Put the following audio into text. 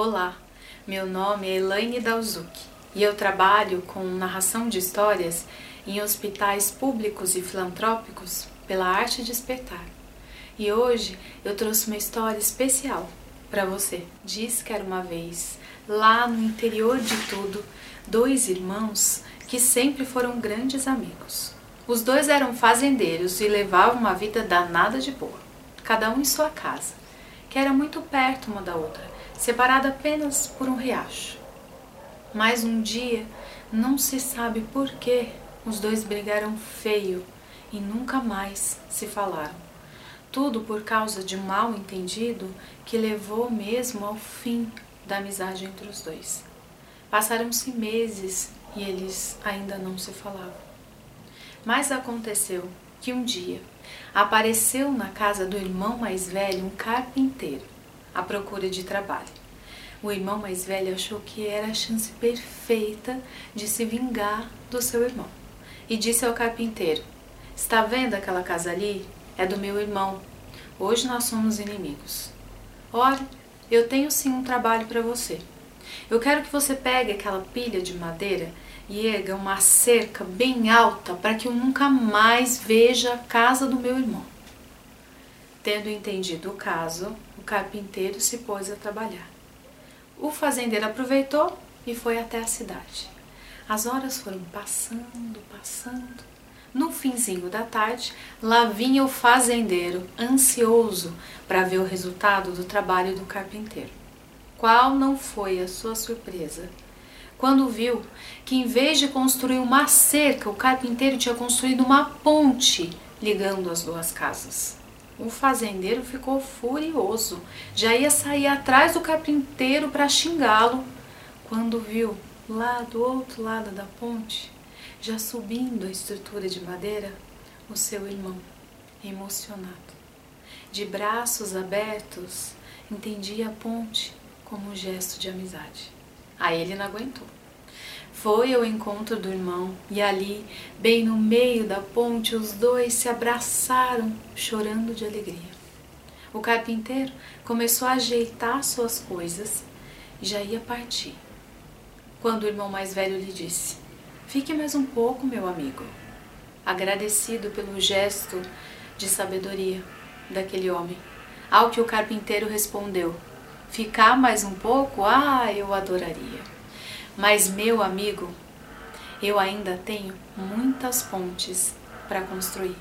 Olá, meu nome é Elaine Dalzuki e eu trabalho com narração de histórias em hospitais públicos e filantrópicos pela arte de despertar. E hoje eu trouxe uma história especial para você. Diz que era uma vez, lá no interior de tudo, dois irmãos que sempre foram grandes amigos. Os dois eram fazendeiros e levavam uma vida danada de boa, cada um em sua casa, que era muito perto uma da outra separada apenas por um riacho. Mas um dia, não se sabe por que, os dois brigaram feio e nunca mais se falaram. Tudo por causa de um mal entendido que levou mesmo ao fim da amizade entre os dois. Passaram-se meses e eles ainda não se falavam. Mas aconteceu que um dia apareceu na casa do irmão mais velho um carpinteiro à procura de trabalho. O irmão mais velho achou que era a chance perfeita de se vingar do seu irmão e disse ao carpinteiro: Está vendo aquela casa ali? É do meu irmão. Hoje nós somos inimigos. Olha, eu tenho sim um trabalho para você. Eu quero que você pegue aquela pilha de madeira e erga uma cerca bem alta para que eu nunca mais veja a casa do meu irmão. Tendo entendido o caso, o carpinteiro se pôs a trabalhar. O fazendeiro aproveitou e foi até a cidade. As horas foram passando, passando. No finzinho da tarde, lá vinha o fazendeiro, ansioso para ver o resultado do trabalho do carpinteiro. Qual não foi a sua surpresa quando viu que, em vez de construir uma cerca, o carpinteiro tinha construído uma ponte ligando as duas casas? O fazendeiro ficou furioso, já ia sair atrás do carpinteiro para xingá-lo, quando viu lá do outro lado da ponte, já subindo a estrutura de madeira, o seu irmão, emocionado. De braços abertos, entendia a ponte como um gesto de amizade. Aí ele não aguentou foi ao encontro do irmão e ali, bem no meio da ponte, os dois se abraçaram, chorando de alegria. O carpinteiro começou a ajeitar suas coisas e já ia partir. Quando o irmão mais velho lhe disse: Fique mais um pouco, meu amigo. Agradecido pelo gesto de sabedoria daquele homem, ao que o carpinteiro respondeu: Ficar mais um pouco? Ah, eu adoraria. Mas, meu amigo, eu ainda tenho muitas pontes para construir.